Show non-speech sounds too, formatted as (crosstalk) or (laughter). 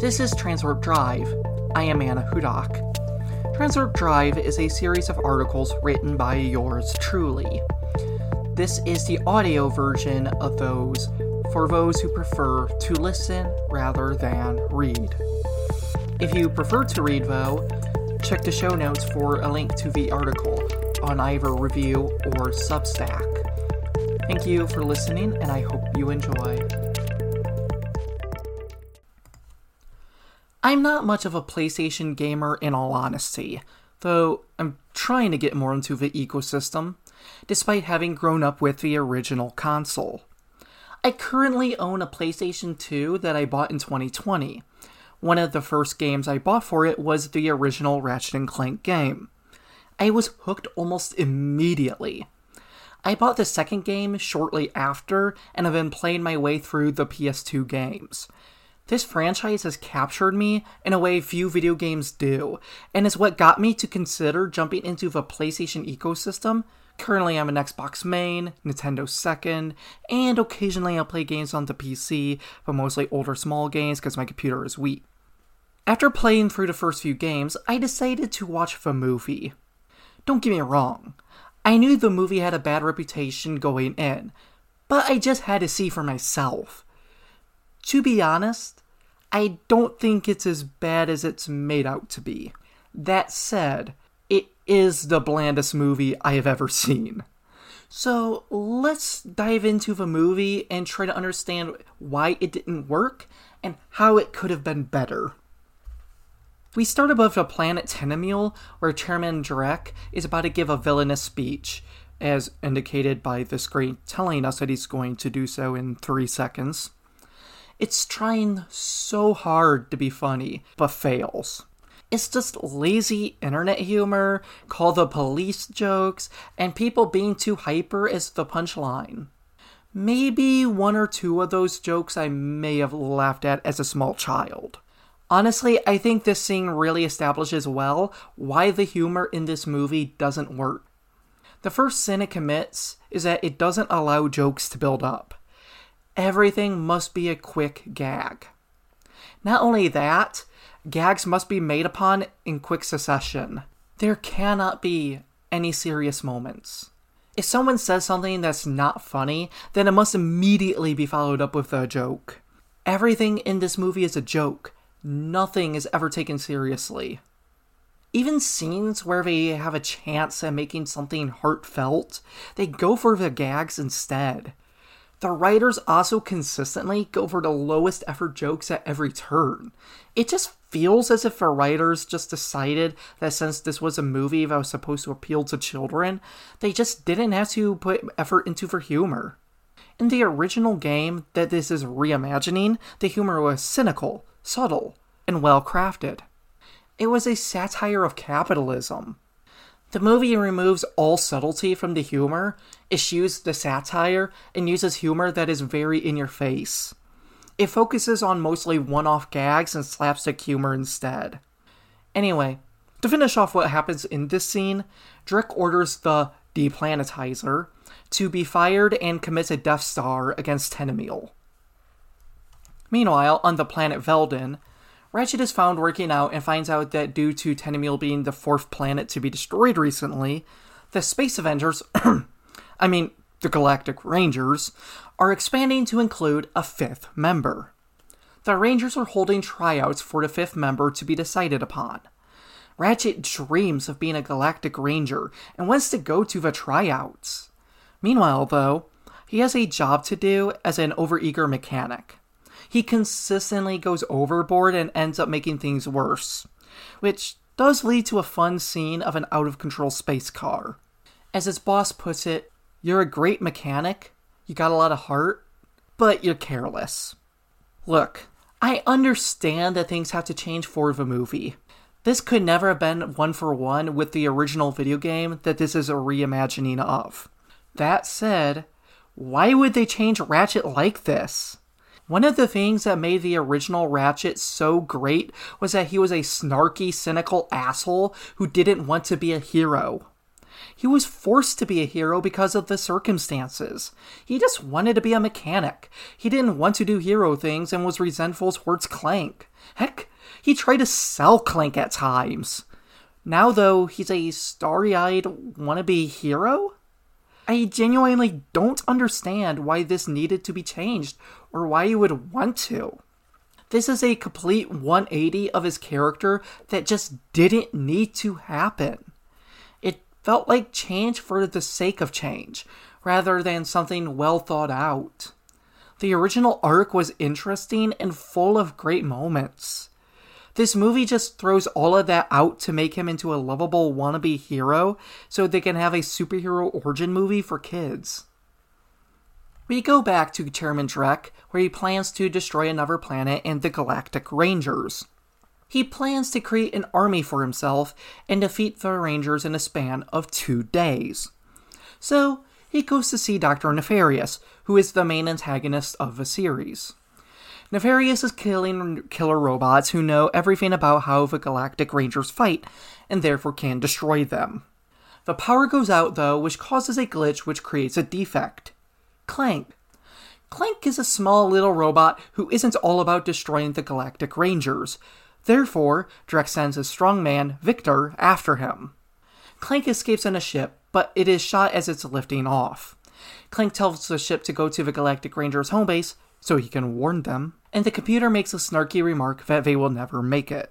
This is Transwarp Drive. I am Anna Hudak. Transwarp Drive is a series of articles written by yours truly. This is the audio version of those for those who prefer to listen rather than read. If you prefer to read, though, check the show notes for a link to the article on either Revue or Substack. Thank you for listening, and I hope you enjoy. I'm not much of a PlayStation gamer in all honesty, though I'm trying to get more into the ecosystem, despite having grown up with the original console. I currently own a PlayStation 2 that I bought in 2020. One of the first games I bought for it was the original Ratchet & Clank game. I was hooked almost immediately. I bought the second game shortly after and have been playing my way through the PS2 games. This franchise has captured me in a way few video games do, and is what got me to consider jumping into the PlayStation ecosystem. Currently, I'm an Xbox main, Nintendo second, and occasionally I'll play games on the PC, but mostly older small games because my computer is weak. After playing through the first few games, I decided to watch the movie. Don't get me wrong, I knew the movie had a bad reputation going in, but I just had to see for myself. To be honest, I don't think it's as bad as it's made out to be. That said, it is the blandest movie I have ever seen. So let's dive into the movie and try to understand why it didn't work and how it could have been better. We start above the planet Tenemule, where Chairman Drek is about to give a villainous speech, as indicated by the screen telling us that he's going to do so in three seconds. It's trying so hard to be funny, but fails. It's just lazy internet humor, call the police jokes, and people being too hyper as the punchline. Maybe one or two of those jokes I may have laughed at as a small child. Honestly, I think this scene really establishes well why the humor in this movie doesn't work. The first sin it commits is that it doesn't allow jokes to build up. Everything must be a quick gag. Not only that, gags must be made upon in quick succession. There cannot be any serious moments. If someone says something that's not funny, then it must immediately be followed up with a joke. Everything in this movie is a joke, nothing is ever taken seriously. Even scenes where they have a chance at making something heartfelt, they go for the gags instead. The writers also consistently go for the lowest effort jokes at every turn. It just feels as if the writers just decided that since this was a movie that was supposed to appeal to children, they just didn't have to put effort into for humor. In the original game that this is reimagining, the humor was cynical, subtle, and well crafted. It was a satire of capitalism. The movie removes all subtlety from the humor, eschews the satire, and uses humor that is very in your face. It focuses on mostly one off gags and slapstick humor instead. Anyway, to finish off what happens in this scene, Drek orders the Deplanetizer to be fired and commits a Death Star against Tenemule. Meanwhile, on the planet Veldin, Ratchet is found working out and finds out that due to Tenemule being the fourth planet to be destroyed recently, the Space Avengers, (clears throat) I mean, the Galactic Rangers, are expanding to include a fifth member. The Rangers are holding tryouts for the fifth member to be decided upon. Ratchet dreams of being a Galactic Ranger and wants to go to the tryouts. Meanwhile, though, he has a job to do as an overeager mechanic he consistently goes overboard and ends up making things worse, which does lead to a fun scene of an out of control space car. As his boss puts it, you're a great mechanic, you got a lot of heart, but you're careless. Look, I understand that things have to change for the movie. This could never have been one for one with the original video game that this is a reimagining of. That said, why would they change Ratchet like this? One of the things that made the original Ratchet so great was that he was a snarky, cynical asshole who didn't want to be a hero. He was forced to be a hero because of the circumstances. He just wanted to be a mechanic. He didn't want to do hero things and was resentful towards Clank. Heck, he tried to sell Clank at times. Now, though, he's a starry eyed wannabe hero? I genuinely don't understand why this needed to be changed or why you would want to. This is a complete 180 of his character that just didn't need to happen. It felt like change for the sake of change, rather than something well thought out. The original arc was interesting and full of great moments. This movie just throws all of that out to make him into a lovable wannabe hero so they can have a superhero origin movie for kids. We go back to Chairman Drek, where he plans to destroy another planet and the Galactic Rangers. He plans to create an army for himself and defeat the Rangers in a span of two days. So, he goes to see Dr. Nefarious, who is the main antagonist of the series. Nefarious is killing killer robots who know everything about how the Galactic Rangers fight, and therefore can destroy them. The power goes out though, which causes a glitch which creates a defect. Clank. Clank is a small little robot who isn't all about destroying the Galactic Rangers. Therefore, Drek sends his strongman, Victor, after him. Clank escapes in a ship, but it is shot as it's lifting off. Clank tells the ship to go to the Galactic Rangers' home base so he can warn them, and the computer makes a snarky remark that they will never make it.